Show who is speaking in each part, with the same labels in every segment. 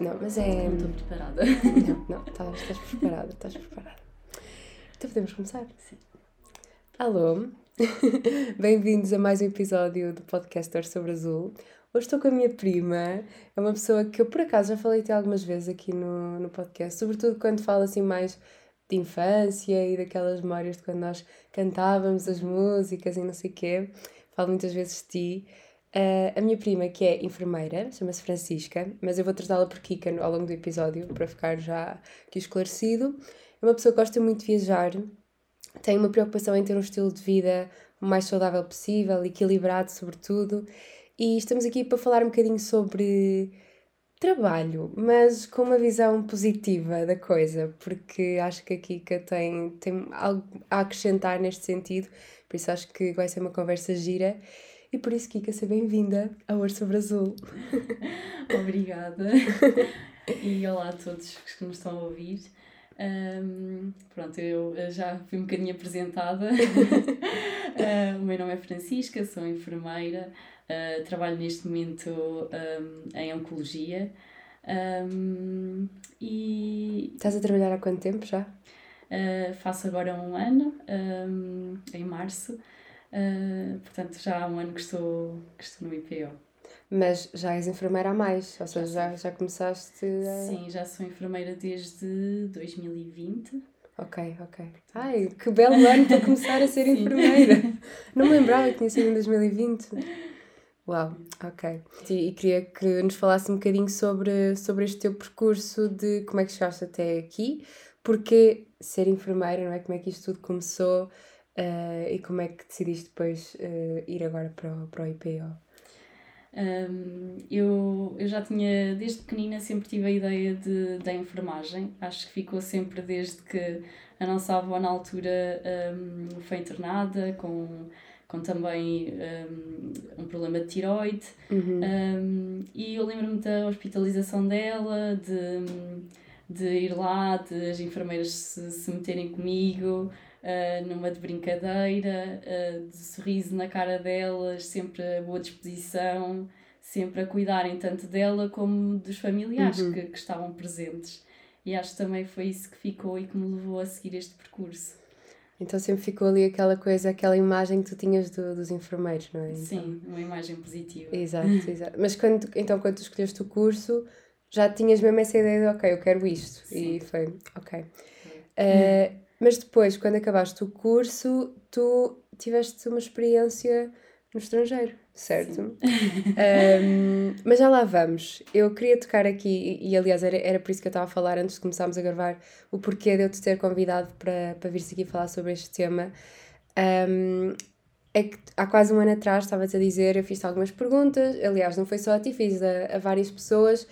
Speaker 1: Não, mas é.
Speaker 2: Não estou preparada.
Speaker 1: Não, não, estás, estás preparada, estás preparada. Então podemos começar?
Speaker 2: Sim.
Speaker 1: Alô, bem-vindos a mais um episódio do Podcaster sobre Azul. Hoje estou com a minha prima, é uma pessoa que eu por acaso já falei até algumas vezes aqui no, no podcast, sobretudo quando falo assim mais de infância e daquelas memórias de quando nós cantávamos as músicas e não sei o quê. Falo muitas vezes de ti. Uh, a minha prima, que é enfermeira, chama-se Francisca, mas eu vou tratá-la por Kika ao longo do episódio, para ficar já aqui esclarecido. É uma pessoa que gosta muito de viajar, tem uma preocupação em ter um estilo de vida o mais saudável possível, equilibrado, sobretudo. E estamos aqui para falar um bocadinho sobre trabalho, mas com uma visão positiva da coisa, porque acho que a Kika tem, tem algo a acrescentar neste sentido, por isso acho que vai ser uma conversa gira. E por isso, Kika, seja bem-vinda ao Ouro Sobre Azul.
Speaker 2: Obrigada. e olá a todos que nos estão a ouvir. Um, pronto, eu já fui um bocadinho apresentada. uh, o meu nome é Francisca, sou enfermeira, uh, trabalho neste momento um, em Oncologia. Um, e
Speaker 1: Estás a trabalhar há quanto tempo já?
Speaker 2: Uh, faço agora um ano, em março. Uh, portanto, já há um ano que estou, que estou no IPO.
Speaker 1: Mas já és enfermeira há mais, ou seja, já, já começaste a...
Speaker 2: Sim, já sou enfermeira desde 2020.
Speaker 1: Ok, ok. Ai, que belo ano para começar a ser enfermeira! Não me lembrava que tinha sido em 2020. Uau, ok. E, e queria que nos falasse um bocadinho sobre, sobre este teu percurso de como é que chegaste até aqui, porque ser enfermeira, não é? Como é que isto tudo começou? Uh, e como é que decidiste depois uh, ir agora para o, para o IPO?
Speaker 2: Um, eu, eu já tinha, desde pequenina, sempre tive a ideia de, da enfermagem. Acho que ficou sempre desde que a nossa avó, na altura, um, foi internada com, com também um, um problema de tiroide.
Speaker 1: Uhum.
Speaker 2: Um, e eu lembro-me da hospitalização dela, de, de ir lá, de as enfermeiras se, se meterem comigo uh, numa de brincadeira, uh, de sorriso na cara delas, sempre a boa disposição, sempre a cuidarem tanto dela como dos familiares uhum. que, que estavam presentes. E acho que também foi isso que ficou e que me levou a seguir este percurso.
Speaker 1: Então sempre ficou ali aquela coisa, aquela imagem que tu tinhas do, dos enfermeiros, não é? Então...
Speaker 2: Sim, uma imagem positiva.
Speaker 1: Exato, exato. Mas quando, então quando tu escolheste o curso, já tinhas mesmo essa ideia de, ok, eu quero isto. Sim. E foi, ok. Uh, mas depois, quando acabaste o curso, tu tiveste uma experiência no estrangeiro, certo? um, mas já lá vamos. Eu queria tocar aqui, e, aliás era, era por isso que eu estava a falar antes de começarmos a gravar, o porquê de eu te ter convidado para, para vir-se aqui falar sobre este tema. Um, é que há quase um ano atrás, estava-te a dizer, eu fiz algumas perguntas, aliás, não foi só a ti, fiz a, a várias pessoas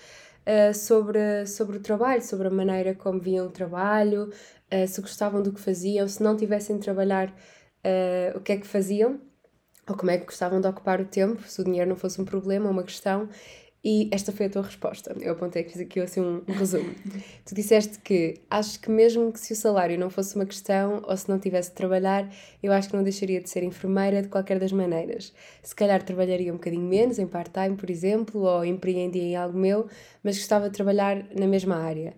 Speaker 1: uh, sobre, sobre o trabalho, sobre a maneira como viam o trabalho, uh, se gostavam do que faziam, se não tivessem de trabalhar, uh, o que é que faziam, ou como é que gostavam de ocupar o tempo, se o dinheiro não fosse um problema, uma questão. E esta foi a tua resposta. Eu apontei aqui assim um resumo. tu disseste que acho que mesmo que se o salário não fosse uma questão ou se não tivesse de trabalhar, eu acho que não deixaria de ser enfermeira de qualquer das maneiras. Se calhar trabalharia um bocadinho menos, em part-time, por exemplo, ou empreendia em algo meu, mas gostava de trabalhar na mesma área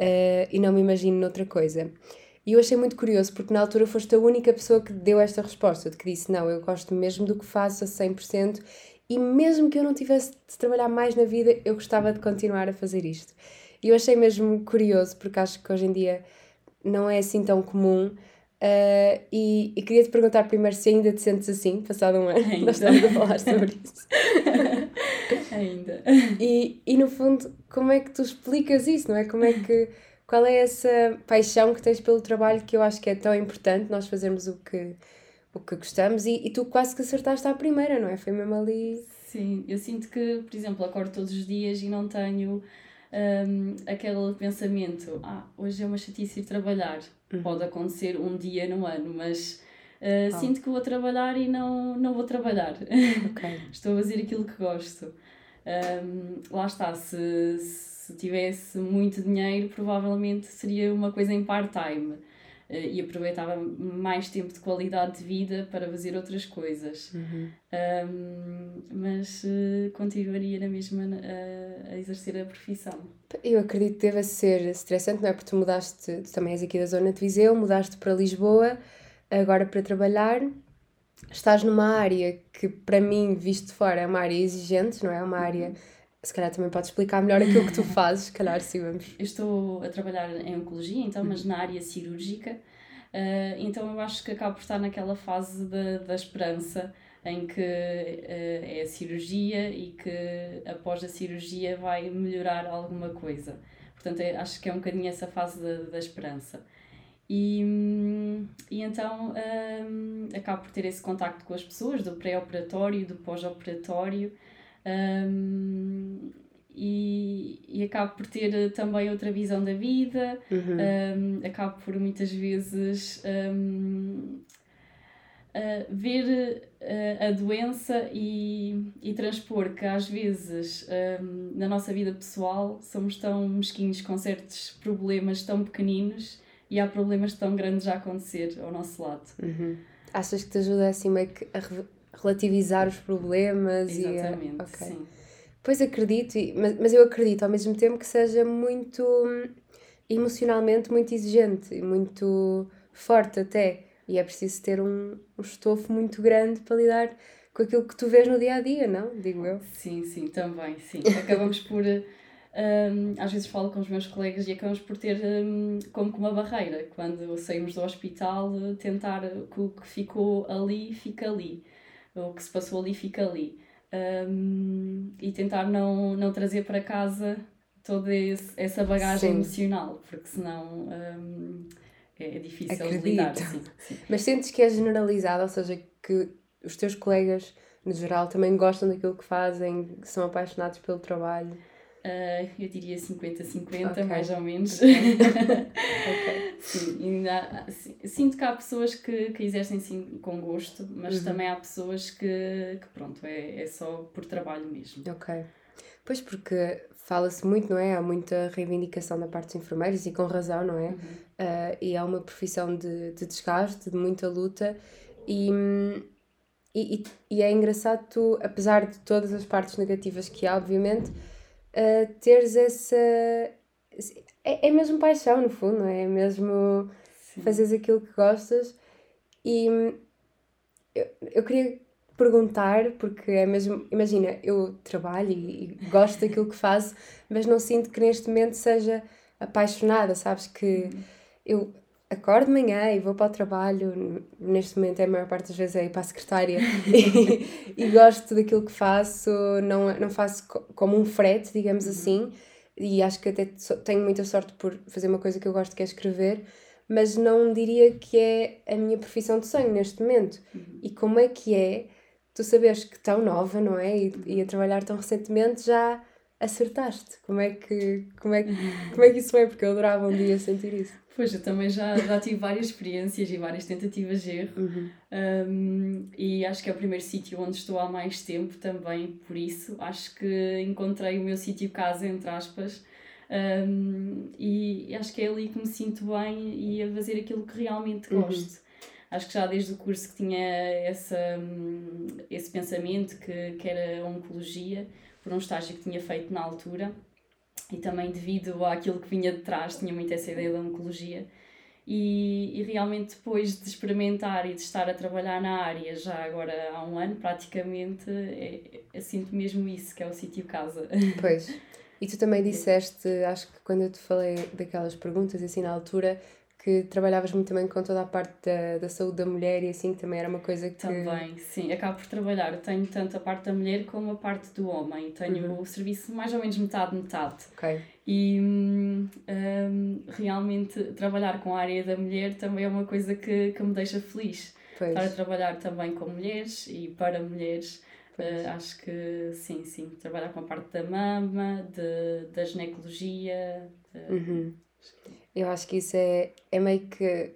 Speaker 1: uh, e não me imagino noutra coisa. E eu achei muito curioso porque na altura foste a única pessoa que deu esta resposta, de que disse: Não, eu gosto mesmo do que faço a 100% e mesmo que eu não tivesse de trabalhar mais na vida, eu gostava de continuar a fazer isto. E eu achei mesmo curioso porque acho que hoje em dia não é assim tão comum. Uh, e, e queria te perguntar primeiro se ainda te sentes assim, passado um ano.
Speaker 2: Ainda.
Speaker 1: Nós estamos a falar sobre isso.
Speaker 2: ainda.
Speaker 1: E, e no fundo, como é que tu explicas isso, não é? Como é que. Qual é essa paixão que tens pelo trabalho que eu acho que é tão importante nós fazermos o que, o que gostamos e, e tu quase que acertaste à primeira, não é? Foi mesmo ali.
Speaker 2: Sim, eu sinto que, por exemplo, acordo todos os dias e não tenho um, aquele pensamento, ah, hoje é uma chatice ir trabalhar. Uhum. Pode acontecer um dia no ano, mas uh, oh. sinto que vou trabalhar e não, não vou trabalhar.
Speaker 1: Okay.
Speaker 2: Estou a fazer aquilo que gosto. Um, lá está, se, se tivesse muito dinheiro, provavelmente seria uma coisa em part-time. Uh, e aproveitava mais tempo de qualidade de vida para fazer outras coisas.
Speaker 1: Uhum.
Speaker 2: Um, mas uh, continuaria na mesma a, a, exercer a profissão.
Speaker 1: Eu acredito que deva ser estressante, não é? Porque tu mudaste, tu também és aqui da zona de Viseu, mudaste para Lisboa, agora para trabalhar. Estás numa área que, para mim, visto de fora, é uma área exigente, não é? Uma área. Se calhar também podes explicar melhor aquilo que tu fazes, se calhar, sim, vamos.
Speaker 2: Eu estou a trabalhar em oncologia, então, mas na área cirúrgica. Uh, então eu acho que acabo por estar naquela fase da, da esperança em que uh, é a cirurgia e que após a cirurgia vai melhorar alguma coisa. Portanto, é, acho que é um bocadinho essa fase da, da esperança. E, e então um, acabo por ter esse contacto com as pessoas do pré-operatório, do pós-operatório um, e, e acabo por ter também outra visão da vida, uhum. um, acabo por muitas vezes um, uh, ver uh, a doença e, e transpor que às vezes um, na nossa vida pessoal somos tão mesquinhos com certos problemas tão pequeninos e há problemas tão grandes a acontecer ao nosso lado.
Speaker 1: Uhum. Achas que te ajuda assim meio que a relativizar os problemas?
Speaker 2: Exatamente,
Speaker 1: e a... okay.
Speaker 2: sim.
Speaker 1: Pois acredito, mas, mas eu acredito ao mesmo tempo que seja muito hum, emocionalmente muito exigente e muito forte até. E é preciso ter um, um estofo muito grande para lidar com aquilo que tu vês no dia a dia, não? Digo eu.
Speaker 2: Sim, sim, também, sim. Acabamos por. Um, às vezes falo com os meus colegas e acabamos por ter um, como que uma barreira. Quando saímos do hospital, tentar que o que ficou ali, fica ali. O que se passou ali, fica ali. Um, e tentar não, não trazer para casa toda esse, essa bagagem sim. emocional, porque senão um, é difícil Acredito. lidar. Sim, sim.
Speaker 1: Mas sentes que é generalizado, ou seja, que os teus colegas, no geral, também gostam daquilo que fazem, são apaixonados pelo trabalho?
Speaker 2: Uh, eu diria 50-50, okay. mais ou menos. okay. sim, ainda, sim, sinto que há pessoas que, que exercem sim com gosto, mas uhum. também há pessoas que, que pronto, é, é só por trabalho mesmo.
Speaker 1: Ok. Pois porque fala-se muito, não é? Há muita reivindicação da parte dos enfermeiros e com razão, não é? Uhum. Uh, e há uma profissão de, de desgaste, de muita luta e, e, e é engraçado tu, apesar de todas as partes negativas que há, obviamente, uh, teres essa. É, é mesmo paixão, no fundo, não é? É mesmo Sim. fazeres aquilo que gostas e eu, eu queria perguntar, porque é mesmo, imagina, eu trabalho e, e, gosto daquilo que faço, mas não sinto que neste momento seja apaixonada, sabes? Que uhum. eu acordo de manhã e vou para o trabalho, neste momento é a maior parte das vezes é ir para a secretária e, e, gosto daquilo que faço, não, não faço como um frete, digamos uhum. assim, e acho que até tenho muita sorte por fazer uma coisa que eu gosto, que é escrever, mas não diria que é a minha profissão de sonho neste momento. Uhum. E como é que é tu sabes que tão nova, não é? E, e a trabalhar tão recentemente já acertaste. Como é que, como é, como é que isso foi? Porque eu adorava um dia sentir isso.
Speaker 2: Pois, eu também já, já tive várias experiências e várias tentativas de erro. Uhum. Um, e acho que é o primeiro sítio onde estou há mais tempo também, por isso. Acho que encontrei o meu sítio casa, entre aspas. Um, e acho que é ali que me sinto bem e a fazer aquilo que realmente uhum. gosto. Uhum acho que já desde o curso que tinha essa, hum, esse pensamento que, que era oncologia, por um estágio que tinha feito na altura e também devido àquilo que vinha de trás, tinha muito essa ideia da oncologia. E, e realmente depois de experimentar e de estar a trabalhar na área já agora há um ano praticamente, é, é, sinto mesmo isso, que é o sítio casa.
Speaker 1: Pois. E tu também disseste, acho que quando eu te falei daquelas perguntas assim na altura, que trabalhavas muito também com toda a parte da, da saúde da mulher e assim, que também era uma coisa que...
Speaker 2: Também, sim. Acabo por trabalhar. Tenho tanto a parte da mulher como a parte do homem. Tenho uhum. o serviço mais ou menos metade-metade.
Speaker 1: Ok.
Speaker 2: E um, realmente trabalhar com a área da mulher também é uma coisa que, que me deixa feliz. Pois. Estar a trabalhar também com mulheres e para mulheres. Uh, acho que sim, sim. Trabalhar com a parte da mama, de, da ginecologia. De...
Speaker 1: Uhum. Eu acho que isso é, é meio que.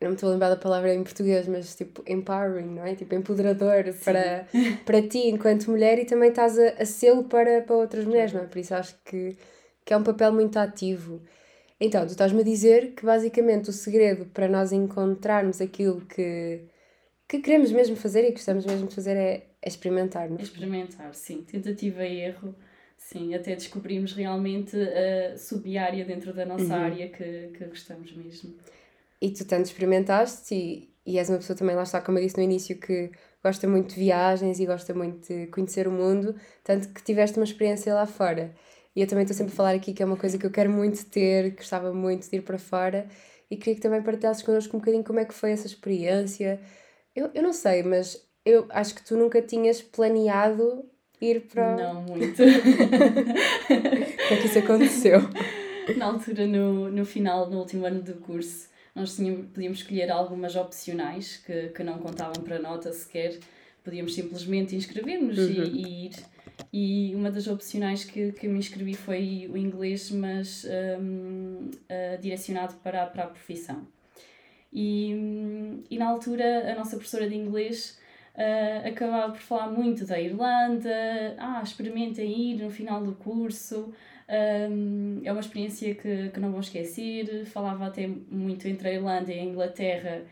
Speaker 1: Não me estou a lembrar da palavra em português, mas tipo empowering, não é? Tipo empoderador para, para ti enquanto mulher e também estás a, a sê-lo para, para outras mulheres, não é? Por isso acho que, que é um papel muito ativo. Então, tu estás-me a dizer que basicamente o segredo para nós encontrarmos aquilo que, que queremos mesmo fazer e gostamos mesmo de fazer é, é experimentar, não
Speaker 2: é? Experimentar, sim. Tentativa e erro. Sim, até descobrimos realmente a sub-área dentro da nossa uhum. área que, que gostamos mesmo.
Speaker 1: E tu tanto experimentaste e, e és uma pessoa também, lá está, como eu disse no início, que gosta muito de viagens e gosta muito de conhecer o mundo, tanto que tiveste uma experiência lá fora. E eu também estou sempre a falar aqui que é uma coisa que eu quero muito ter, gostava muito de ir para fora e queria que também partilhasses connosco um bocadinho como é que foi essa experiência. Eu, eu não sei, mas eu acho que tu nunca tinhas planeado ir para.
Speaker 2: Não, muito.
Speaker 1: como é que isso aconteceu?
Speaker 2: Na altura, no, no final, no último ano do curso, nós tínhamos, podíamos escolher algumas opcionais que, que não contavam para nota sequer. Podíamos simplesmente inscrever-nos uhum. e, e, ir. E uma das opcionais que, que me inscrevi foi o inglês, mas um, uh, direcionado para, para a profissão. E, um, e na altura, a nossa professora de inglês uh, acabava por falar muito da Irlanda. Ah, experimentem ir no final do curso. Um, é uma experiência que, que não vou esquecer. Falava até muito entre a Irlanda e a Inglaterra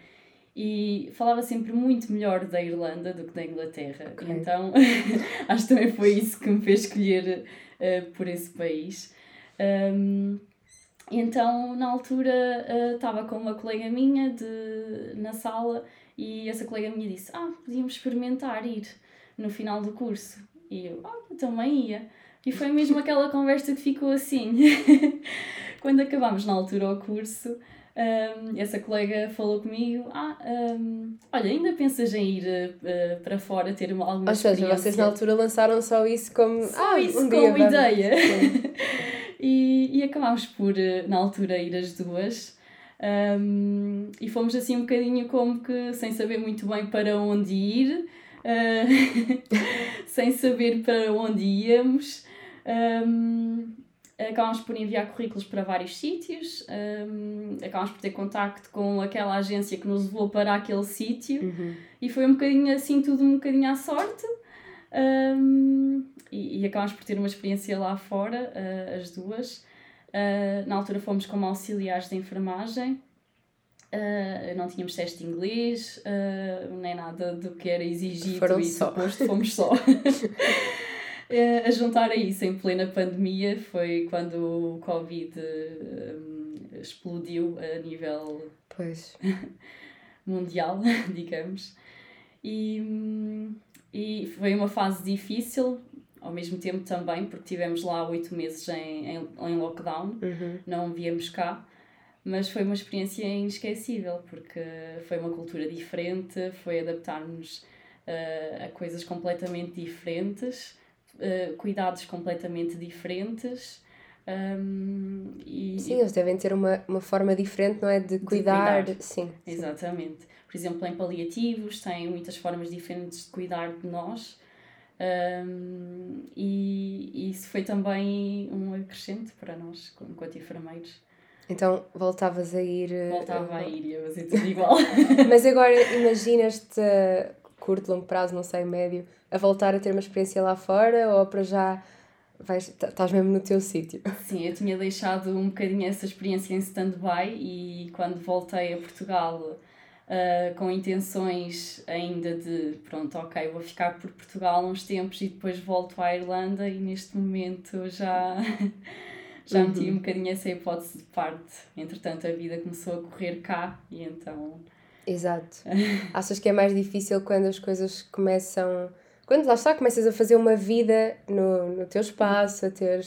Speaker 2: e falava sempre muito melhor da Irlanda do que da Inglaterra. Okay. Então acho que também foi isso que me fez escolher uh, por esse país. Um, então, na altura, estava uh, com uma colega minha de, na sala e essa colega minha disse: Ah, podíamos experimentar ir no final do curso. E eu, ah, eu também ia. E foi mesmo aquela conversa que ficou assim. Quando acabámos na altura o curso, um, essa colega falou comigo: Ah, um, olha, ainda pensas em ir uh, para fora ter uma, alguma
Speaker 1: Ou seja, vocês na altura lançaram só isso como.
Speaker 2: Só ah, isso um como ideia. e, e acabámos por, eh, na altura, ir as duas. Um, e fomos assim um bocadinho como que sem saber muito bem para onde ir, uh, sem saber para onde íamos. Um, acabámos por enviar currículos para vários sítios, um, acabámos por ter contacto com aquela agência que nos levou para aquele sítio uhum. e foi um bocadinho assim, tudo um bocadinho à sorte. Um, e, e acabámos por ter uma experiência lá fora, uh, as duas. Uh, na altura fomos como auxiliares de enfermagem. Uh, não tínhamos teste de inglês, nem nada do que era exigido Foram e só. suposto, fomos só. a juntar a isso, em plena pandemia, foi quando o Covid um, explodiu a nível
Speaker 1: pois.
Speaker 2: mundial, digamos. E, hum, e foi uma fase difícil, ao mesmo tempo também, porque tivemos lá oito meses em, em, em lockdown, uhum. não viemos cá. Mas foi uma experiência inesquecível, porque foi uma cultura diferente, foi adaptar-nos uh, a coisas completamente diferentes uh, cuidados completamente diferentes. Um, e,
Speaker 1: sim, eles devem ter uma, uma forma diferente, não é? De cuidar. De cuidar. Sim,
Speaker 2: Exatamente. Sim. Por exemplo, em paliativos, têm muitas formas diferentes de cuidar de nós. Um, e, isso foi também um acrescente para nós, enquanto enfermeiros.
Speaker 1: Então voltavas a ir.
Speaker 2: Voltava uh, a ir, ia fazer tudo igual.
Speaker 1: Mas agora imaginas-te curto, longo prazo, não sei, médio, a voltar a ter uma experiência lá fora ou para já vais, estás mesmo no teu sítio?
Speaker 2: Sim, eu tinha deixado um bocadinho essa experiência em stand-by e quando voltei a Portugal uh, com intenções ainda de pronto, ok, vou ficar por Portugal uns tempos e depois volto à Irlanda e neste momento já. já uhum. meti um bocadinho essa hipótese de parte. Entretanto, a vida começou a correr cá e então
Speaker 1: Exato. Achas que é mais difícil quando as coisas começam. Quando lá está, começas a fazer uma vida no, no teu espaço, a ter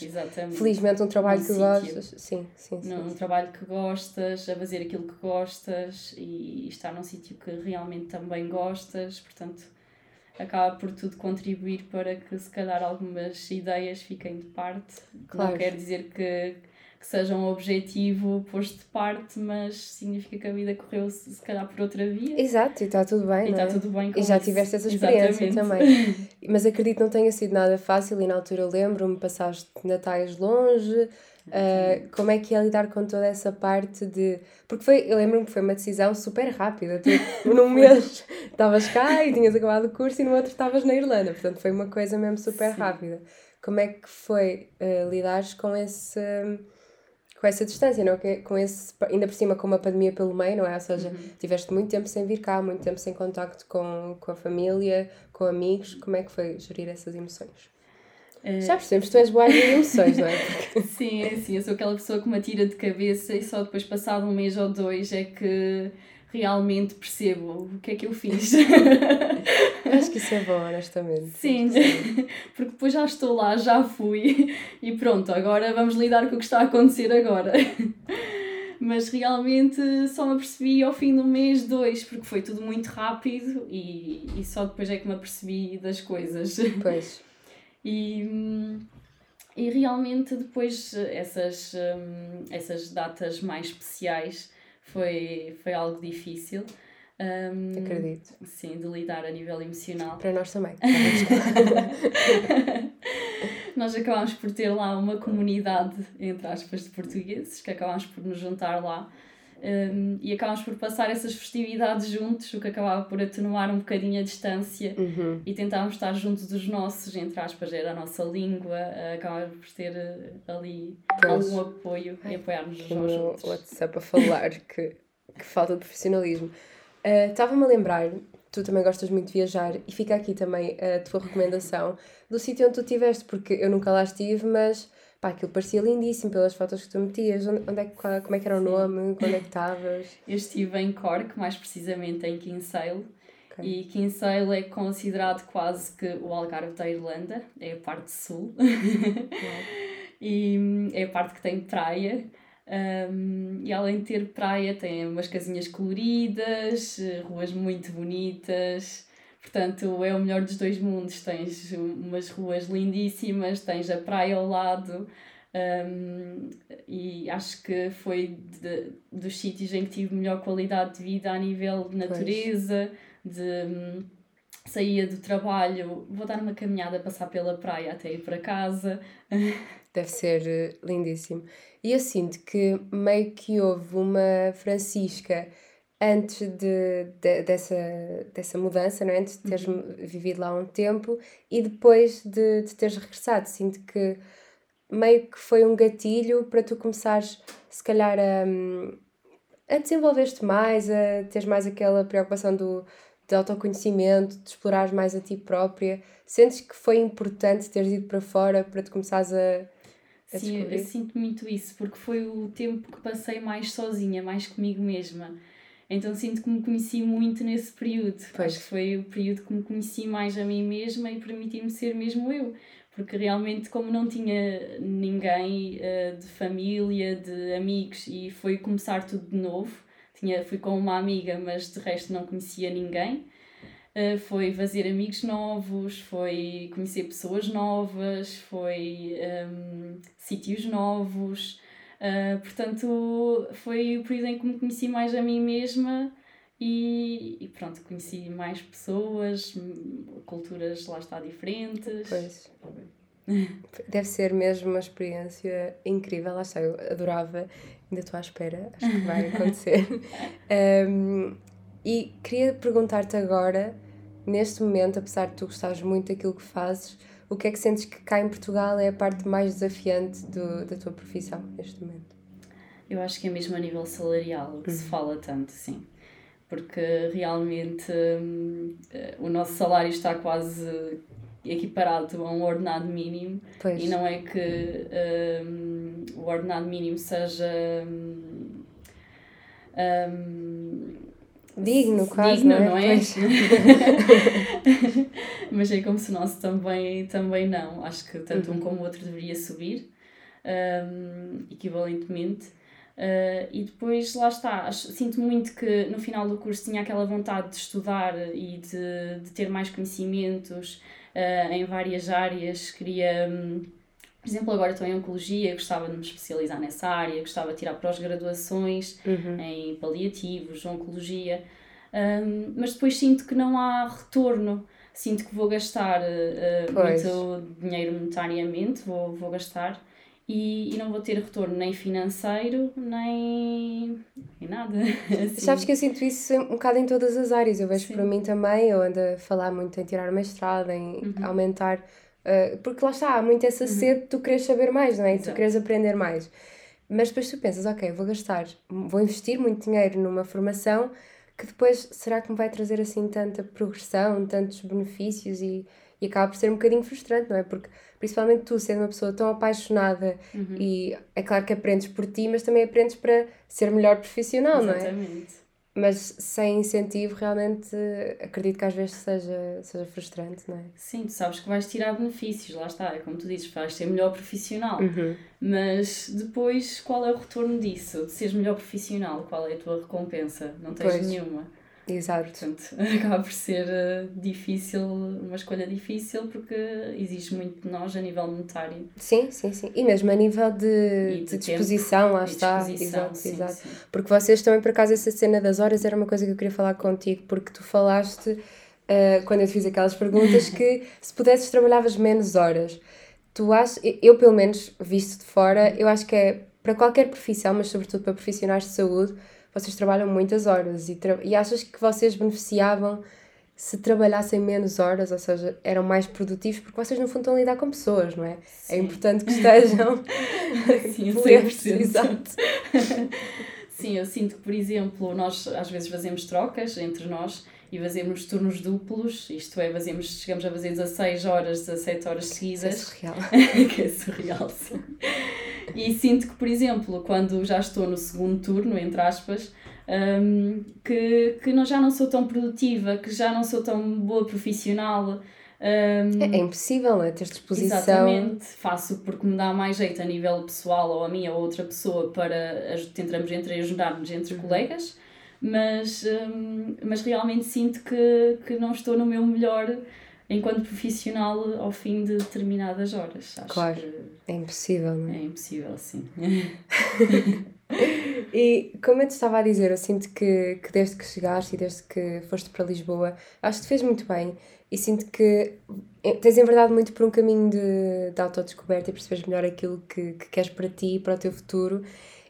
Speaker 1: felizmente um trabalho um que sítio. gostas. Sim, sim, sim.
Speaker 2: Num trabalho que gostas, a fazer aquilo que gostas e estar num sítio que realmente também gostas, portanto acaba por tudo contribuir para que se calhar algumas ideias fiquem de parte. Claro. Não quer dizer que que seja um objetivo posto de parte, mas significa que a vida correu se, se calhar por outra via.
Speaker 1: Exato, e está tudo bem.
Speaker 2: E está é? tudo bem com
Speaker 1: E já tiveste essa experiência Exatamente. também. mas acredito que não tenha sido nada fácil e na altura eu lembro-me, passaste natais longe. Uh, como é que é lidar com toda essa parte de. Porque foi, eu lembro-me que foi uma decisão super rápida. Tu, num mês estavas cá e tinhas acabado o curso e no outro estavas na Irlanda. Portanto, foi uma coisa mesmo super Sim. rápida. Como é que foi uh, lidares com esse com essa distância, não é? Com esse, ainda por cima com uma pandemia pelo meio, não é? Ou seja, uhum. tiveste muito tempo sem vir cá, muito tempo sem contacto com, com a família, com amigos. Como é que foi gerir essas emoções? Uh... Já percebemos, tu és boa de emoções, não é?
Speaker 2: Sim, é assim, eu sou aquela pessoa que me atira de cabeça e só depois passado um mês ou dois é que realmente percebo o que é que eu fiz.
Speaker 1: Acho que isso é bom, honestamente.
Speaker 2: Sim, porque depois já estou lá, já fui e pronto, agora vamos lidar com o que está a acontecer agora. Mas realmente só me apercebi ao fim do mês, dois, porque foi tudo muito rápido e, e só depois é que me apercebi das coisas. Pois. E, e realmente depois essas, hum, essas datas mais especiais foi, foi algo difícil. Um, Acredito. Sim, de lidar a nível emocional.
Speaker 1: Para nós também.
Speaker 2: nós acabámos por ter lá uma comunidade, entre aspas, de portugueses, que acabámos por nos juntar lá um, e acabámos por passar essas festividades juntos, o que acabava por atenuar um bocadinho a distância uhum. e tentávamos estar juntos dos nossos, entre aspas, era a nossa língua, acabávamos por ter eh, ali pois. algum apoio e apoiar-nos
Speaker 1: uns juntos. WhatsApp a falar que, que falta de profissionalismo. Uh, Estava-me a lembrar, tu também gostas muito de viajar e fica aqui também a tua recomendação do sítio onde tu estiveste, porque eu nunca lá estive, mas Pá, aquilo parecia lindíssimo pelas fotos que tu metias. Onde, onde é que, como é que era o nome? Quando é que estavas?
Speaker 2: Eu estive em Cork, mais precisamente em Kinsale. Okay. E Kinsale é considerado quase que o Algarve da Irlanda, é a parte sul. e hum, é a parte que tem praia. Um, e além de ter praia, tem umas casinhas coloridas, ruas muito bonitas. Portanto, é o melhor dos dois mundos. Tens umas ruas lindíssimas, tens a praia ao lado. Um, e acho que foi de, dos sítios em que tive melhor qualidade de vida a nível de natureza, pois. de um, saía do trabalho, vou dar uma caminhada, passar pela praia até ir para casa.
Speaker 1: Deve ser eh, lindíssimo. E eu sinto que meio que houve uma Francisca antes de, de, dessa, dessa mudança, não é? antes de teres uhum. vivido lá um tempo e depois de, de teres regressado. Sinto que meio que foi um gatilho para tu começares, se calhar, a, a desenvolver-te mais, a teres mais aquela preocupação do, de autoconhecimento, de explorar mais a ti própria. Sentes que foi importante teres ido para fora para te começares a.
Speaker 2: Sim, eu sinto muito isso, porque foi o tempo que passei mais sozinha, mais comigo mesma então sinto que me conheci muito nesse período. Pois. Foi o período que me conheci mais a mim mesma e permiti-me ser mesmo eu. Porque realmente, como não tinha ninguém uh, de família, de amigos, e foi começar tudo de novo, tinha, fui com uma amiga, mas de resto não conhecia ninguém. Uh, foi fazer amigos novos, foi conhecer pessoas novas, foi um, ehm, sítios novos, Uh, portanto, foi o período em que me conheci mais a mim mesma e, e pronto, conheci mais pessoas, culturas lá está diferentes. Pois.
Speaker 1: Deve ser mesmo uma experiência incrível, lá está, eu adorava, ainda estou à espera, acho que vai acontecer. um, e queria perguntar-te agora, neste momento, apesar de tu gostares muito daquilo que fazes, o que é que sentes que cá em Portugal é a parte mais desafiante do, da tua profissão neste momento?
Speaker 2: Eu acho que é mesmo a nível salarial, o que uhum. se fala tanto, sim. Porque realmente hum, o nosso salário está quase equiparado a um ordenado mínimo pois. e não é que um, o ordenado mínimo seja um, um, digno, quase. Digno, não é? Não é? Mas é como se o nosso também, também não. Acho que tanto uhum. um como o outro deveria subir um, equivalentemente. Uh, e depois, lá está, sinto muito que no final do curso tinha aquela vontade de estudar e de, de ter mais conhecimentos uh, em várias áreas. Queria, um, por exemplo, agora estou em Oncologia, gostava de me especializar nessa área, gostava de tirar pós-graduações uhum. em paliativos, Oncologia, um, mas depois sinto que não há retorno sinto que vou gastar uh, muito dinheiro monetariamente, vou, vou gastar e, e não vou ter retorno nem financeiro, nem, nem nada.
Speaker 1: Assim. Sabes que eu sinto isso um bocado em todas as áreas. Eu vejo Sim. para mim também, eu ando a falar muito em tirar mestrado, em uhum. aumentar. Uh, porque lá está, há muito essa uhum. sede de tu queres saber mais, não é? E tu queres aprender mais. Mas depois tu pensas, ok, vou gastar, vou investir muito dinheiro numa formação que depois será que me vai trazer assim tanta progressão, tantos benefícios e, e acaba por ser um bocadinho frustrante, não é? Porque principalmente tu sendo uma pessoa tão apaixonada uhum. e é claro que aprendes por ti, mas também aprendes para ser melhor profissional, Exatamente. não é? Exatamente mas sem incentivo realmente acredito que às vezes seja, seja frustrante, não é?
Speaker 2: Sim, tu sabes que vais tirar benefícios, lá está, é como tu dizes, vais ser melhor profissional, uhum. mas depois qual é o retorno disso? De seres melhor profissional, qual é a tua recompensa? Não tens pois. nenhuma. Exato. Portanto, acaba por ser uh, difícil, uma escolha difícil, porque exige muito de nós a nível monetário.
Speaker 1: Sim, sim, sim. E mesmo a nível de, de, de disposição, lá está. Disposição, exato, sim, exato. Sim. Porque vocês também, por acaso, essa cena das horas era uma coisa que eu queria falar contigo, porque tu falaste, uh, quando eu te fiz aquelas perguntas, que se pudesses trabalhavas menos horas. Tu achas, eu pelo menos, visto de fora, eu acho que é para qualquer profissão, mas sobretudo para profissionais de saúde, vocês trabalham muitas horas e, e achas que vocês beneficiavam se trabalhassem menos horas, ou seja, eram mais produtivos, porque vocês no fundo estão a lidar com pessoas, não é? é Sim. É importante que estejam Sim,
Speaker 2: plenos, exato. Sim, eu sinto que, por exemplo, nós às vezes fazemos trocas entre nós e fazemos turnos duplos, isto é, fazemos, chegamos a fazer 16 horas, 17 horas seguidas. Isso é surreal. que é surreal, sim. E sinto que, por exemplo, quando já estou no segundo turno, entre aspas, um, que, que não, já não sou tão produtiva, que já não sou tão boa profissional. Um,
Speaker 1: é, é, impossível, é ter disposição.
Speaker 2: Exatamente, faço porque me dá mais jeito a nível pessoal ou a mim ou a outra pessoa para tentamos entre ajudar-nos entre uhum. colegas, mas, um, mas realmente sinto que, que não estou no meu melhor enquanto profissional ao fim de determinadas horas.
Speaker 1: Acho claro, que é impossível, não
Speaker 2: é? É impossível, sim.
Speaker 1: e como eu te estava a dizer, eu sinto que, que desde que chegaste e desde que foste para Lisboa, acho que te fez muito bem e sinto que tens enverdado muito por um caminho de, de autodescoberta e percebes melhor aquilo que, que queres para ti e para o teu futuro.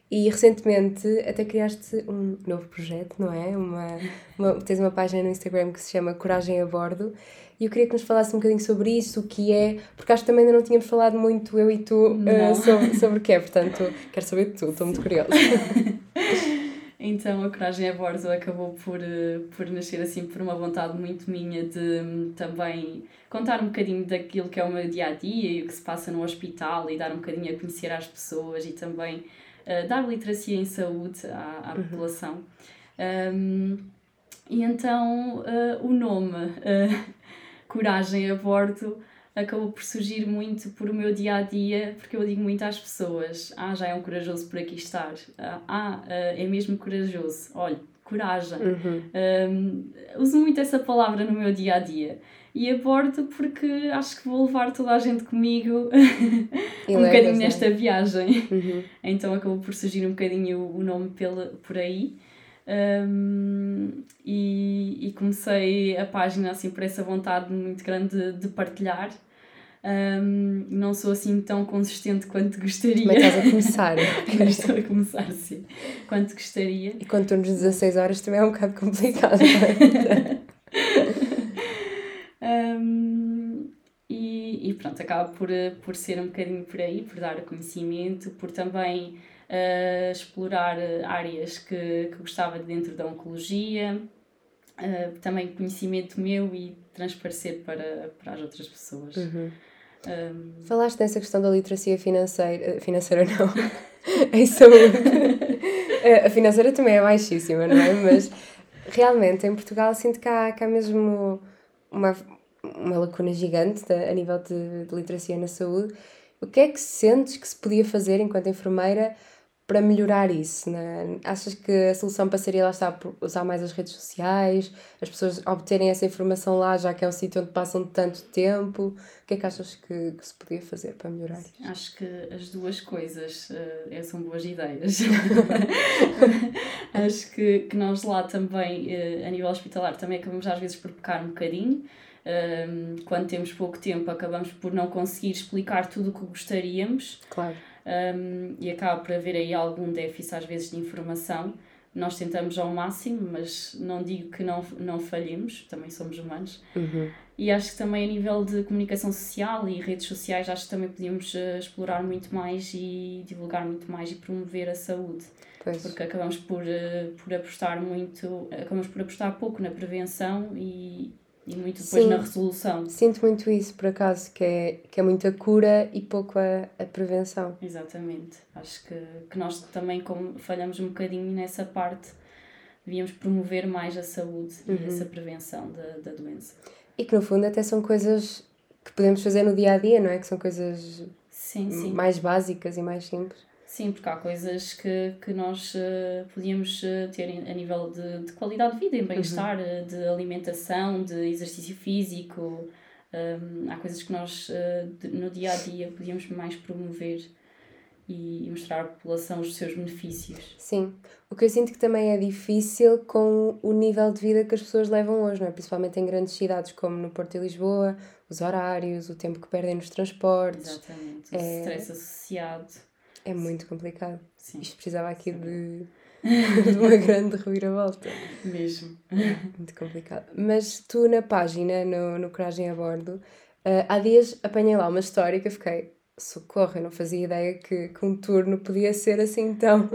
Speaker 1: E recentemente até criaste um novo projeto, não é? Uma, uma, tens uma página no Instagram que se chama Coragem a Bordo e eu queria que nos falasse um bocadinho sobre isso, o que é, porque acho que também ainda não tínhamos falado muito, eu e tu, uh, sobre, sobre o que é, portanto, quero saber de tudo, estou muito curiosa.
Speaker 2: então, a Coragem a Bordo acabou por, eh, por nascer assim por uma vontade muito minha de hum, também contar um bocadinho daquilo que é o meu dia a dia e o que se passa no hospital e dar um bocadinho a conhecer às pessoas e também uh, dar literacia em saúde à, à uhum. população. Um, e então uh, o nome uh, coragem a bordo acabou por surgir muito por o meu dia a dia, porque eu digo muito às pessoas: ah, já é um corajoso por aqui estar, ah, ah é mesmo corajoso, olha, coragem. Uhum. Um, uso muito essa palavra no meu dia a dia. E abordo porque acho que vou levar toda a gente comigo um bocadinho é? nesta viagem. Uhum. Então acabou por surgir um bocadinho o nome pela, por aí. Um, e, e, comecei a página assim por essa vontade muito grande de, de partilhar. Um, não sou assim tão consistente quanto gostaria. Mas estás a começar. Estou a começar, sim. Quanto gostaria.
Speaker 1: E quando turnos 16 horas também é um bocado complicado.
Speaker 2: um, e, e pronto, acaba por, por ser um bocadinho por aí, por dar conhecimento, por também uh, explorar áreas que, que gostava dentro da oncologia, uh, também conhecimento meu e transparecer para, para as outras pessoas. Uhum.
Speaker 1: Um... Falaste dessa questão da literacia financeira, financeira não, em saúde. a financeira também é baixíssima, não é? Mas realmente em Portugal sinto que há, que há mesmo uma, uma lacuna gigante de, a nível de, de literacia na saúde. O que é que sentes que se podia fazer enquanto enfermeira para melhorar isso? Né? Achas que a solução passaria lá estar por usar mais as redes sociais, as pessoas obterem essa informação lá, já que é um sítio onde passam tanto tempo? O que é que achas que, que se podia fazer para melhorar isso?
Speaker 2: Acho que as duas coisas uh, são boas ideias. Acho que, que nós lá também, uh, a nível hospitalar, também acabamos às vezes por pecar um bocadinho. Um, quando temos pouco tempo, acabamos por não conseguir explicar tudo o que gostaríamos. Claro um, e acaba por haver aí algum déficit às vezes de informação, nós tentamos ao máximo, mas não digo que não, não falhemos, também somos humanos.
Speaker 1: Uhum.
Speaker 2: E acho que também a nível de comunicação social e redes sociais, acho que também podíamos uh, explorar muito mais e divulgar muito mais e promover a saúde.
Speaker 1: Pois.
Speaker 2: Porque acabamos por, uh, por apostar muito, acabamos por apostar pouco na prevenção e, e muito depois
Speaker 1: Sim.
Speaker 2: na resolução.
Speaker 1: Sinto muito isso, por acaso, que é, que é muita cura e pouco a, a prevenção.
Speaker 2: Exatamente. Acho que, que nós também, como falhamos um bocadinho nessa parte, devíamos promover mais a saúde
Speaker 1: Uhum.
Speaker 2: e essa prevenção da, da doença.
Speaker 1: E que no fundo até são coisas que podemos fazer no dia a dia, não é? Que são coisas
Speaker 2: Sim, sim.
Speaker 1: mais básicas e mais simples.
Speaker 2: Sim, porque há coisas que, que nós eh, podíamos eh, ter a nível de, de qualidade de vida, em bem-estar, eh, de alimentação, de exercício físico. Hum, há coisas que nós eh, de- no dia a dia podíamos mais promover e, e mostrar à população os seus benefícios.
Speaker 1: Sim. O que eu sinto que também é difícil com o nível de vida que as pessoas levam hoje, não é? Principalmente em grandes cidades como no Porto e Lisboa, os horários, o tempo que perdem nos transportes.
Speaker 2: Exatamente. O
Speaker 1: É-
Speaker 2: stress associado.
Speaker 1: É muito complicado.
Speaker 2: Sim,
Speaker 1: Isto precisava aqui de, de uma grande reviravolta.
Speaker 2: mesmo.
Speaker 1: Muito complicado. Mas tu na página, no, no Coragem a Bordo, ah, há dias apanhei lá uma história que eu fiquei, socorro, eu não fazia ideia que, que um turno podia ser assim tão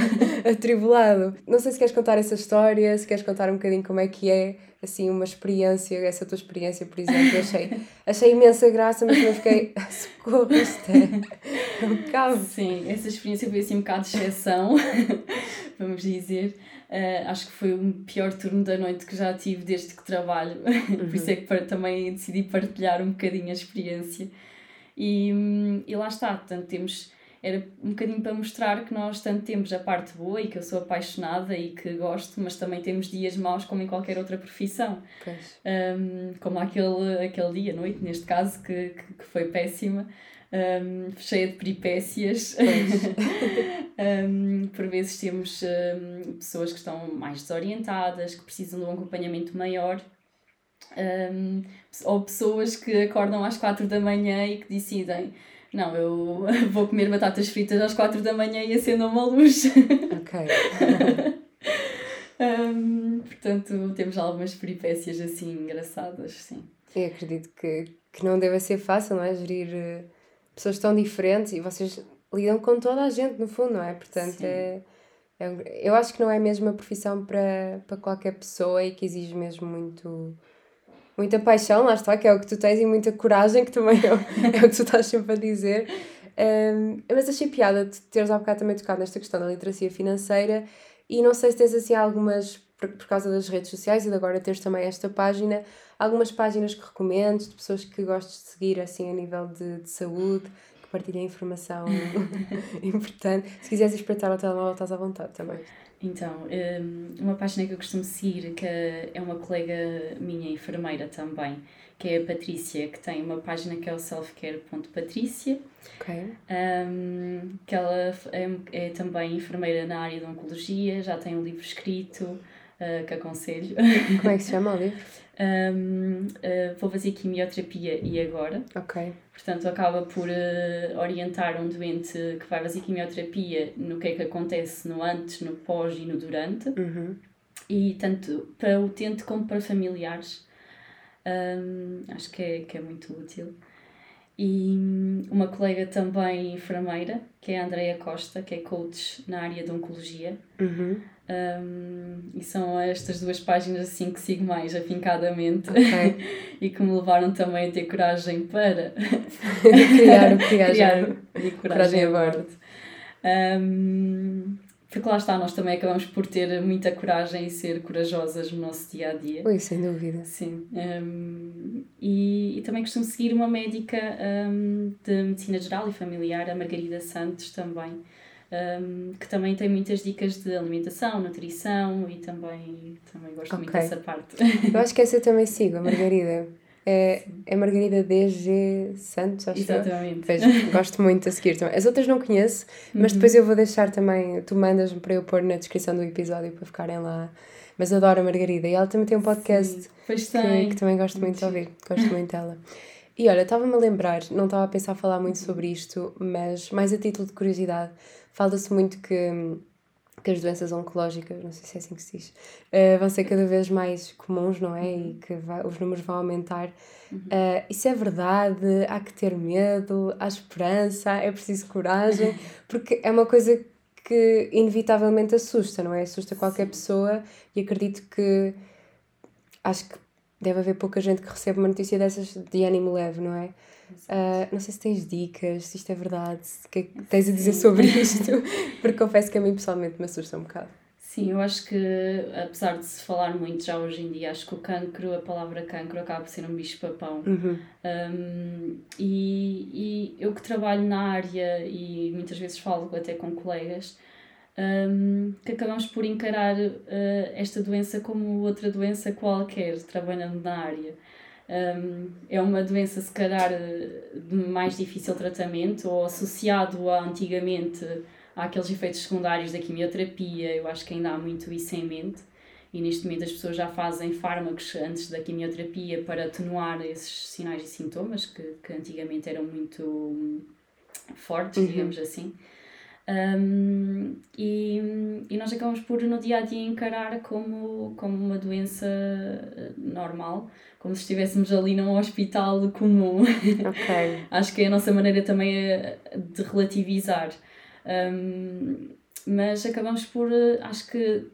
Speaker 1: atribulado. Não sei se queres contar essa história, se queres contar um bocadinho como é que é, assim, uma experiência, essa tua experiência, por exemplo. Eu achei, achei imensa graça, mas eu fiquei, socorro, isto é, cabe.
Speaker 2: Sim, essa experiência foi assim um bocado de exceção, vamos dizer. Uh, acho que foi o pior turno da noite que já tive desde que trabalho, por isso é que par- também decidi partilhar um bocadinho a experiência. E, hum, e lá está, portanto, temos, era um bocadinho para mostrar que nós tanto temos a parte boa e que eu sou apaixonada e que gosto, mas também temos dias maus como em qualquer outra profissão. Um, como aquele, aquele dia, noite, neste caso, que, que, que foi péssima, um, cheia de peripécias. um, por vezes temos um, pessoas que estão mais desorientadas, que precisam de um acompanhamento maior. Ou pessoas que acordam às quatro da manhã e que decidem não, eu vou comer batatas fritas às quatro da manhã e acendo uma luz.
Speaker 1: Ok.
Speaker 2: Um, portanto, temos algumas peripécias assim engraçadas, sim.
Speaker 1: Eu acredito que, que não deve ser fácil, não é? Gerir eh, pessoas tão diferentes e vocês lidam com toda a gente, no fundo, não é? Portanto, é, é, eu acho que não é mesmo uma profissão para, para qualquer pessoa e que exige mesmo muito, muita paixão, lá está, que é o que tu tens, e muita coragem, que também é, o- é o que tu estás sempre a dizer. Um, mas achei piada de teres há bocado também tocado nesta questão da literacia financeira e não sei se tens assim algumas, por, por causa das redes sociais e de agora teres também esta página, algumas páginas que recomendes de pessoas que gostes de seguir assim a nível de, de saúde, que partilhem informação importante. Se quiseres espreitar o telemóvel, estás à vontade também.
Speaker 2: Então, um, uma página que eu costumo seguir, que é uma colega minha, enfermeira também, que é a Patrícia, que tem uma página que é o selfcare.patrícia,
Speaker 1: Ok?
Speaker 2: um, que ela é, é também enfermeira na área de oncologia, já tem um livro escrito, uh, que aconselho.
Speaker 1: Como é que se chama o livro?
Speaker 2: Um, uh, vou fazer quimioterapia e agora.
Speaker 1: Ok.
Speaker 2: Portanto, acaba por uh, orientar um doente que vai fazer quimioterapia no que é que acontece no antes, no pós e no durante,
Speaker 1: Uhum.
Speaker 2: e tanto para o utente como para familiares. Um, acho que é, que é muito útil. E hum, uma colega também enfermeira, que é a Andrea Costa, que é coach na área de oncologia.
Speaker 1: Uhum.
Speaker 2: Um, e são estas duas páginas assim que sigo mais afincadamente
Speaker 1: Ok.
Speaker 2: e que me levaram também a ter coragem para
Speaker 1: criar o que
Speaker 2: criar e coragem
Speaker 1: Coragem
Speaker 2: a
Speaker 1: bordo.
Speaker 2: Um, porque lá está, nós também acabamos por ter muita coragem e ser corajosas no nosso dia a dia.
Speaker 1: Ui, sem dúvida.
Speaker 2: Sim. Um, e, e também costumo seguir uma médica de medicina geral e familiar, a Margarida Santos, também, um, que também tem muitas dicas de alimentação, nutrição e também, também gosto muito
Speaker 1: Ok.
Speaker 2: dessa parte.
Speaker 1: Eu acho que essa eu também sigo, a Margarida. É, é Margarida DG Santos, acho.
Speaker 2: Exatamente.
Speaker 1: Vejo, gosto muito a seguir também. As outras não conheço, mas
Speaker 2: Uhum.
Speaker 1: depois eu vou deixar também, tu mandas-me para eu pôr na descrição do episódio para ficarem lá. Mas adoro a Margarida e ela também tem um podcast
Speaker 2: Sim, Pois
Speaker 1: que, que também gosto muito de ouvir, gosto muito dela. E olha, estava-me a lembrar, não estava a pensar falar muito sobre isto, mas mais a título de curiosidade, fala-se muito que que as doenças oncológicas, não sei se é assim que se diz, uh, vão ser cada vez mais comuns, não é? E que vai, os números vão aumentar. Uh, isso é verdade? Há que ter medo? Há esperança? É preciso coragem? Porque é uma coisa que inevitavelmente assusta, não é? Assusta qualquer Sim. pessoa e acredito que acho que deve haver pouca gente que recebe uma notícia dessas de ânimo leve, não é? Uh, não sei se tens dicas, se isto é verdade, o que é que tens a dizer sobre isto, porque confesso que a mim pessoalmente me assusta um bocado.
Speaker 2: Sim, eu acho que, apesar de se falar muito já hoje em dia, acho que o cancro, a palavra cancro, acaba por ser um bicho-papão. Uhum. Um, e, e eu que trabalho na área e muitas vezes falo até com colegas, um, que acabamos por encarar uh, esta doença como outra doença qualquer, trabalhando na área. Um, é uma doença, se calhar, de mais difícil tratamento ou associado a antigamente àqueles efeitos secundários da quimioterapia. Eu acho que ainda há muito isso em mente. E neste momento as pessoas já fazem fármacos antes da quimioterapia para atenuar esses sinais e sintomas que, que antigamente eram muito fortes, uhum. digamos assim. Um, e, e nós acabamos por no dia a dia encarar como, como uma doença eh, normal, como se estivéssemos ali num hospital comum. Okay. Acho que é a nossa maneira também é de relativizar. Um, mas acabamos por, eh, acho que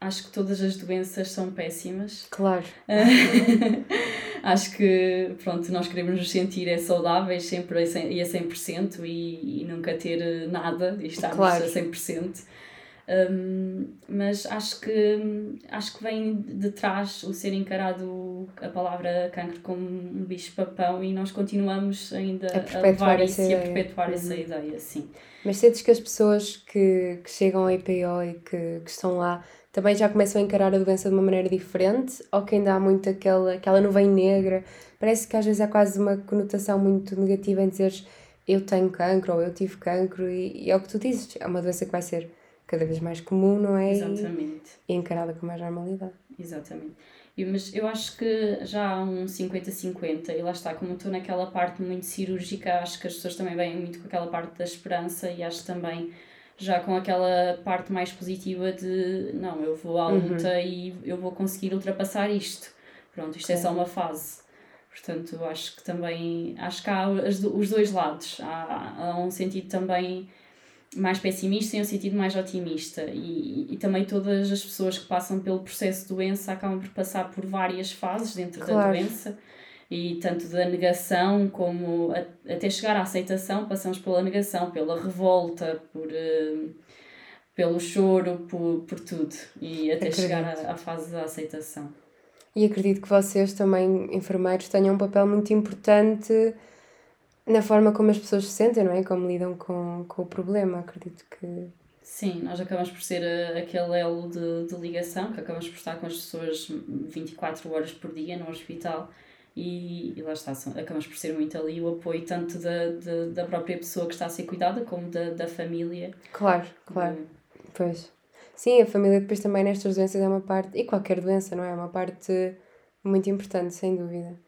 Speaker 2: acho que todas as doenças são péssimas. Claro. acho que, pronto, nós queremos nos sentir é saudáveis sempre e a 100% e, e nunca ter nada e estarmos claro. a 100%. Um, mas acho que acho que vem de trás o ser encarado a palavra cancro como um bicho-papão e nós continuamos ainda a, a levar isso e a perpetuar uhum. essa ideia, sim.
Speaker 1: Mas sentes que as pessoas que, que chegam à IPO e que, que estão lá também já começam a encarar a doença de uma maneira diferente ou que ainda há muito aquela, aquela nuvem negra? Parece que às vezes há quase uma conotação muito negativa em dizeres eu tenho cancro ou eu tive cancro e, e é o que tu dizes, é uma doença que vai ser cada vez mais comum, não é? Exatamente. E, e encarada com mais normalidade.
Speaker 2: Exatamente. E, mas eu acho que já há um 50-50 e lá está, como estou naquela parte muito cirúrgica, acho que as pessoas também vêm muito com aquela parte da esperança e acho também já com aquela parte mais positiva de não, eu vou à uhum. luta uhum. e eu vou conseguir ultrapassar isto. Pronto, isto okay. é só uma fase. Portanto, acho que também acho que há os dois lados. Há, há um sentido também mais pessimista e um sentido mais otimista. E, e também todas as pessoas que passam pelo processo de doença acabam por passar por várias fases dentro claro. da doença. E tanto da negação como a, até chegar à aceitação, passamos pela negação, pela revolta, por, uh, pelo choro, por, por tudo. E até acredito. chegar à, à fase da aceitação.
Speaker 1: E acredito que vocês também, enfermeiros, tenham um papel muito importante na forma como as pessoas se sentem, não é? Como lidam com, com o problema, acredito que.
Speaker 2: Sim, nós acabamos por ser uh, aquele elo de, de ligação, que acabamos por estar com as pessoas 24 horas por dia no hospital e, e lá está, acabamos por ser muito ali o apoio tanto da, da, da própria pessoa que está a ser cuidada como da, da família.
Speaker 1: Claro, claro. Pois. Sim, a família depois também nestas doenças é uma parte, e qualquer doença, não é? É uma parte muito importante, sem dúvida.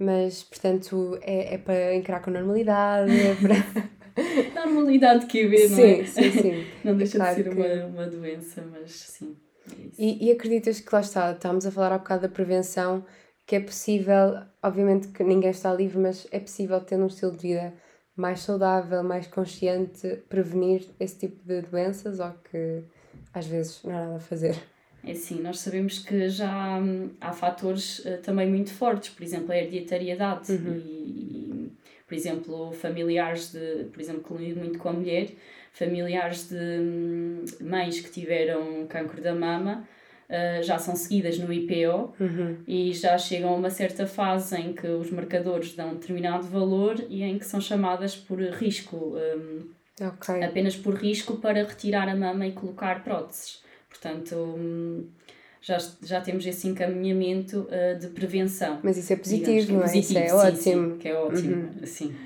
Speaker 1: Mas, portanto, é, é para encarar com normalidade, é para...
Speaker 2: normalidade que é não é? Sim, sim, sim. Não deixa claro de ser que... uma, uma doença, mas sim.
Speaker 1: É e, e acreditas que lá está, estávamos a falar há bocado da prevenção, que é possível, obviamente que ninguém está livre, mas é possível ter um estilo de vida mais saudável, mais consciente, prevenir esse tipo de doenças ou que às vezes não há nada a fazer?
Speaker 2: É assim, nós sabemos que já hum, há fatores uh, também muito fortes, por exemplo, a hereditariedade uhum. e, e, por exemplo, familiares de, por exemplo, que lido muito com a mulher, familiares de hum, mães que tiveram cancro da mama, Uh, já são seguidas no IPO uhum. e já chegam a uma certa fase em que os marcadores dão um determinado valor e em que são chamadas por risco, um, okay. apenas por risco para retirar a mama e colocar próteses. Portanto, hum, já, já temos esse encaminhamento uh, de prevenção.
Speaker 1: Mas isso é positivo, não é? Positivo, isso é sim, ótimo.
Speaker 2: Sim, que é ótimo, uhum. sim.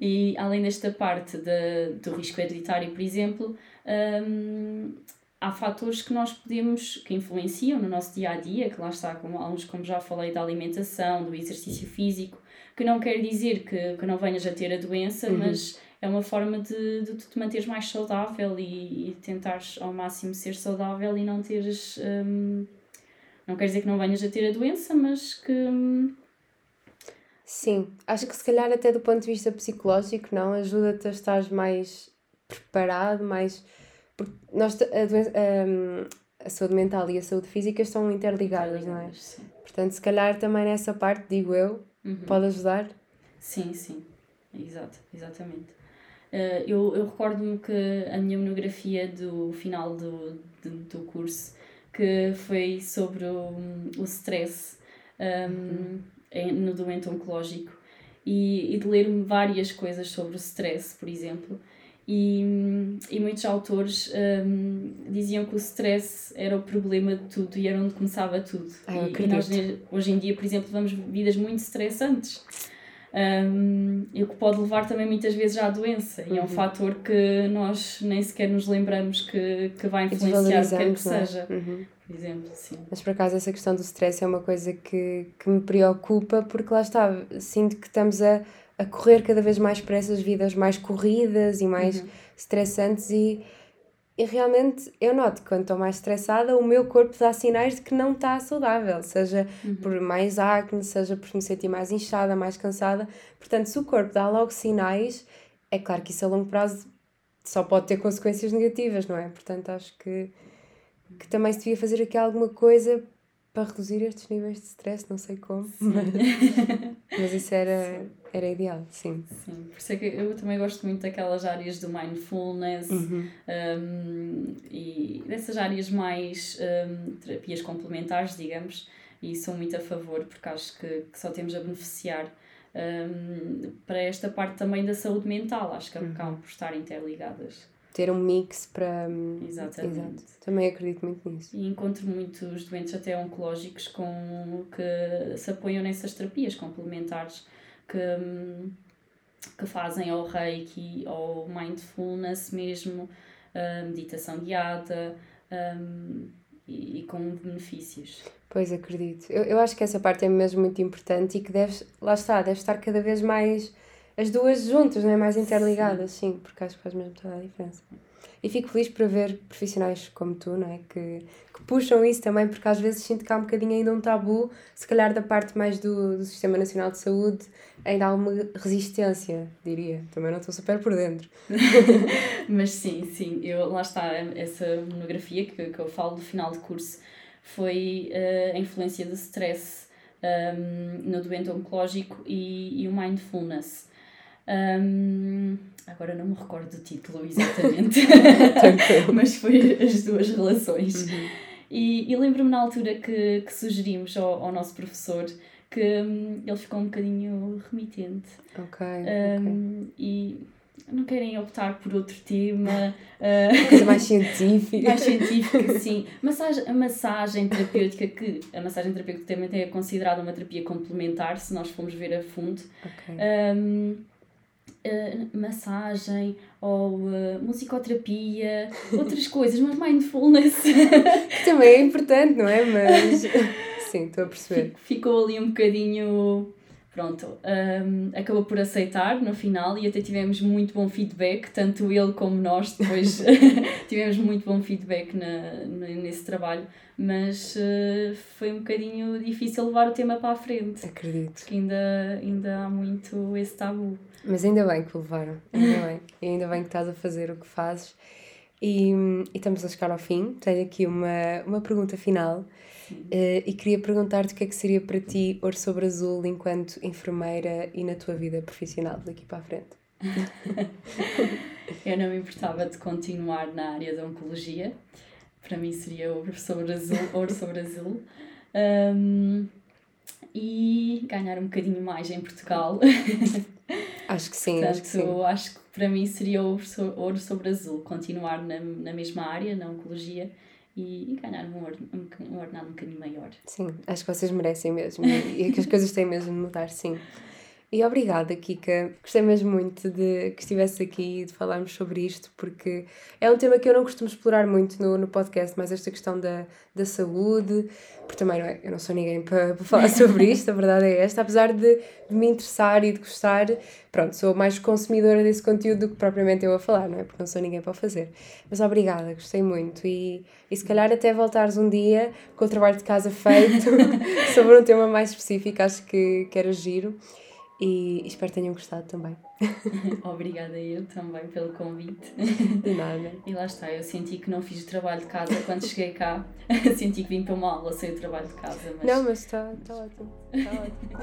Speaker 2: E além desta parte de, do risco hereditário, por exemplo, um, há fatores que nós podemos, que influenciam no nosso dia a dia, que lá está, como alguns, como já falei, da alimentação, do exercício físico, que não quer dizer que, que não venhas a ter a doença, uhum. mas é uma forma de, de tu te manteres mais saudável e, e tentares ao máximo ser saudável e não teres. Um, não quer dizer que não venhas a ter a doença, mas que. Um,
Speaker 1: Sim, acho que se calhar até do ponto de vista psicológico, não? Ajuda-te a estar mais preparado, mais. Porque nós, a, doença, a, a saúde mental e a saúde física estão interligadas, não é? Sim. Portanto, se calhar também nessa parte, digo eu, uhum. pode ajudar.
Speaker 2: Sim, sim. Exato, exatamente. Uh, eu eu recordo-me que a minha monografia do final do, do, do curso, que foi sobre o, o stress um, uhum. em, no doente oncológico, e, e de ler várias coisas sobre o stress, por exemplo, e, e muitos autores um, diziam que o stress era o problema de tudo e era onde começava tudo. Ah, e, e, nós, hoje em dia, por exemplo, vamos vidas muito estressantes. Um, e o que pode levar também muitas vezes à doença. Uhum. E é um uhum. fator que nós nem sequer nos lembramos que, que vai influenciar o que quer que é? seja. Uhum. Por exemplo, sim.
Speaker 1: Mas por acaso essa questão do stress é uma coisa que, que me preocupa porque lá está, sinto que estamos a a correr cada vez mais para essas vidas mais corridas e mais uhum. estressantes e, e realmente eu noto que quando estou mais estressada o meu corpo dá sinais de que não está saudável, seja uhum. por mais acne, seja por me sentir mais inchada, mais cansada. Portanto, se o corpo dá logo sinais, é claro que isso a longo prazo só pode ter consequências negativas, não é? Portanto, acho que, que também se devia fazer aqui alguma coisa para reduzir estes níveis de stress, não sei como, mas, mas isso era, era ideal, sim.
Speaker 2: Sim, por isso é que eu também gosto muito daquelas áreas do mindfulness uhum. um, e dessas áreas mais um, terapias complementares, digamos, e sou muito a favor porque acho que, que só temos a beneficiar um, para esta parte também da saúde mental, acho que uhum. acabam por estar interligadas
Speaker 1: ter um mix para. Exatamente. Exato. Também acredito muito nisso.
Speaker 2: E encontro muitos doentes, até oncológicos, com, que se apoiam nessas terapias complementares que, que fazem ao reiki, ao mindfulness mesmo, meditação guiada. Um, e, e, com benefícios.
Speaker 1: Pois acredito. Eu, eu acho que essa parte é mesmo muito importante e que deve, lá está, deve estar cada vez mais as duas juntas, não é? Mais interligadas, sim. sim, porque acho que faz mesmo toda a diferença. E fico feliz por ver profissionais como tu, não é? Que, que puxam isso também, porque às vezes sinto que há um bocadinho ainda um tabu, se calhar da parte mais do, do Sistema Nacional de Saúde, ainda há uma resistência, diria. Também não estou super por dentro.
Speaker 2: Mas sim, sim, eu, lá está, essa monografia que, que eu falo do final de curso foi uh, a influência do stress um, ehm, no doente oncológico e, e o mindfulness. Um, agora não me recordo do título exatamente, mas foi as duas relações. Uhum. E, e lembro-me na altura que, que sugerimos ao, ao nosso professor que um, ele ficou um bocadinho remitente. Ok. Um, okay. E não querem optar por outro tema.
Speaker 1: Uh, coisa mais científica.
Speaker 2: mais científica, sim. Massagem, a massagem terapêutica, que a massagem terapêutica também é considerada uma terapia complementar, se nós formos ver a fundo. Okay. Um, uh, massagem ou uh, musicoterapia, outras coisas, mas mindfulness.
Speaker 1: que também é importante, não é? Mas sim, estou a perceber.
Speaker 2: Ficou ali um bocadinho. Pronto, um, acabou por aceitar no final e até tivemos muito bom feedback, tanto ele como nós depois tivemos muito bom feedback na, na, nesse trabalho, mas uh, foi um bocadinho difícil levar o tema para a frente.
Speaker 1: Acredito.
Speaker 2: Porque ainda, ainda há muito esse tabu.
Speaker 1: Mas ainda bem que o levaram, ainda bem. E ainda bem que estás a fazer o que fazes. E, e estamos a chegar ao fim. Tenho aqui uma, uma pergunta final. Uh, e queria perguntar-te o que é que seria para ti Ouro sobre Azul enquanto enfermeira e na tua vida profissional daqui para a frente.
Speaker 2: Eu não me importava de continuar na área da oncologia. Para mim seria Ouro sobre Azul. Ouro sobre azul. Um, e ganhar um bocadinho mais em Portugal.
Speaker 1: Acho que sim, Portanto, acho que sim.
Speaker 2: acho que para mim seria ouro sobre azul, continuar na, na mesma área, na oncologia, e, e ganhar um, um, um ordenado um bocadinho maior.
Speaker 1: Sim, acho que vocês merecem mesmo e que as coisas têm mesmo de mudar, sim. E obrigada, Kika. Gostei mesmo muito de que estivesse aqui e de falarmos sobre isto, porque é um tema que eu não costumo explorar muito no, no podcast, mas esta questão da, da saúde, porque também não é, eu não sou ninguém para, para falar sobre isto, a verdade é esta, apesar de, de, me interessar e de gostar, pronto, sou mais consumidora desse conteúdo do que propriamente eu a falar, não é? Porque não sou ninguém para o fazer. Mas obrigada, gostei muito e, e se calhar até voltares um dia com o trabalho de casa feito sobre um tema mais específico, acho que, que era giro e espero que tenham gostado também.
Speaker 2: Obrigada eu também pelo convite.
Speaker 1: De nada.
Speaker 2: E lá está, eu senti que não fiz o trabalho de casa quando cheguei cá. senti que vim para uma aula sem o trabalho de casa.
Speaker 1: Mas... Não, mas está tá ótimo. Está ótimo.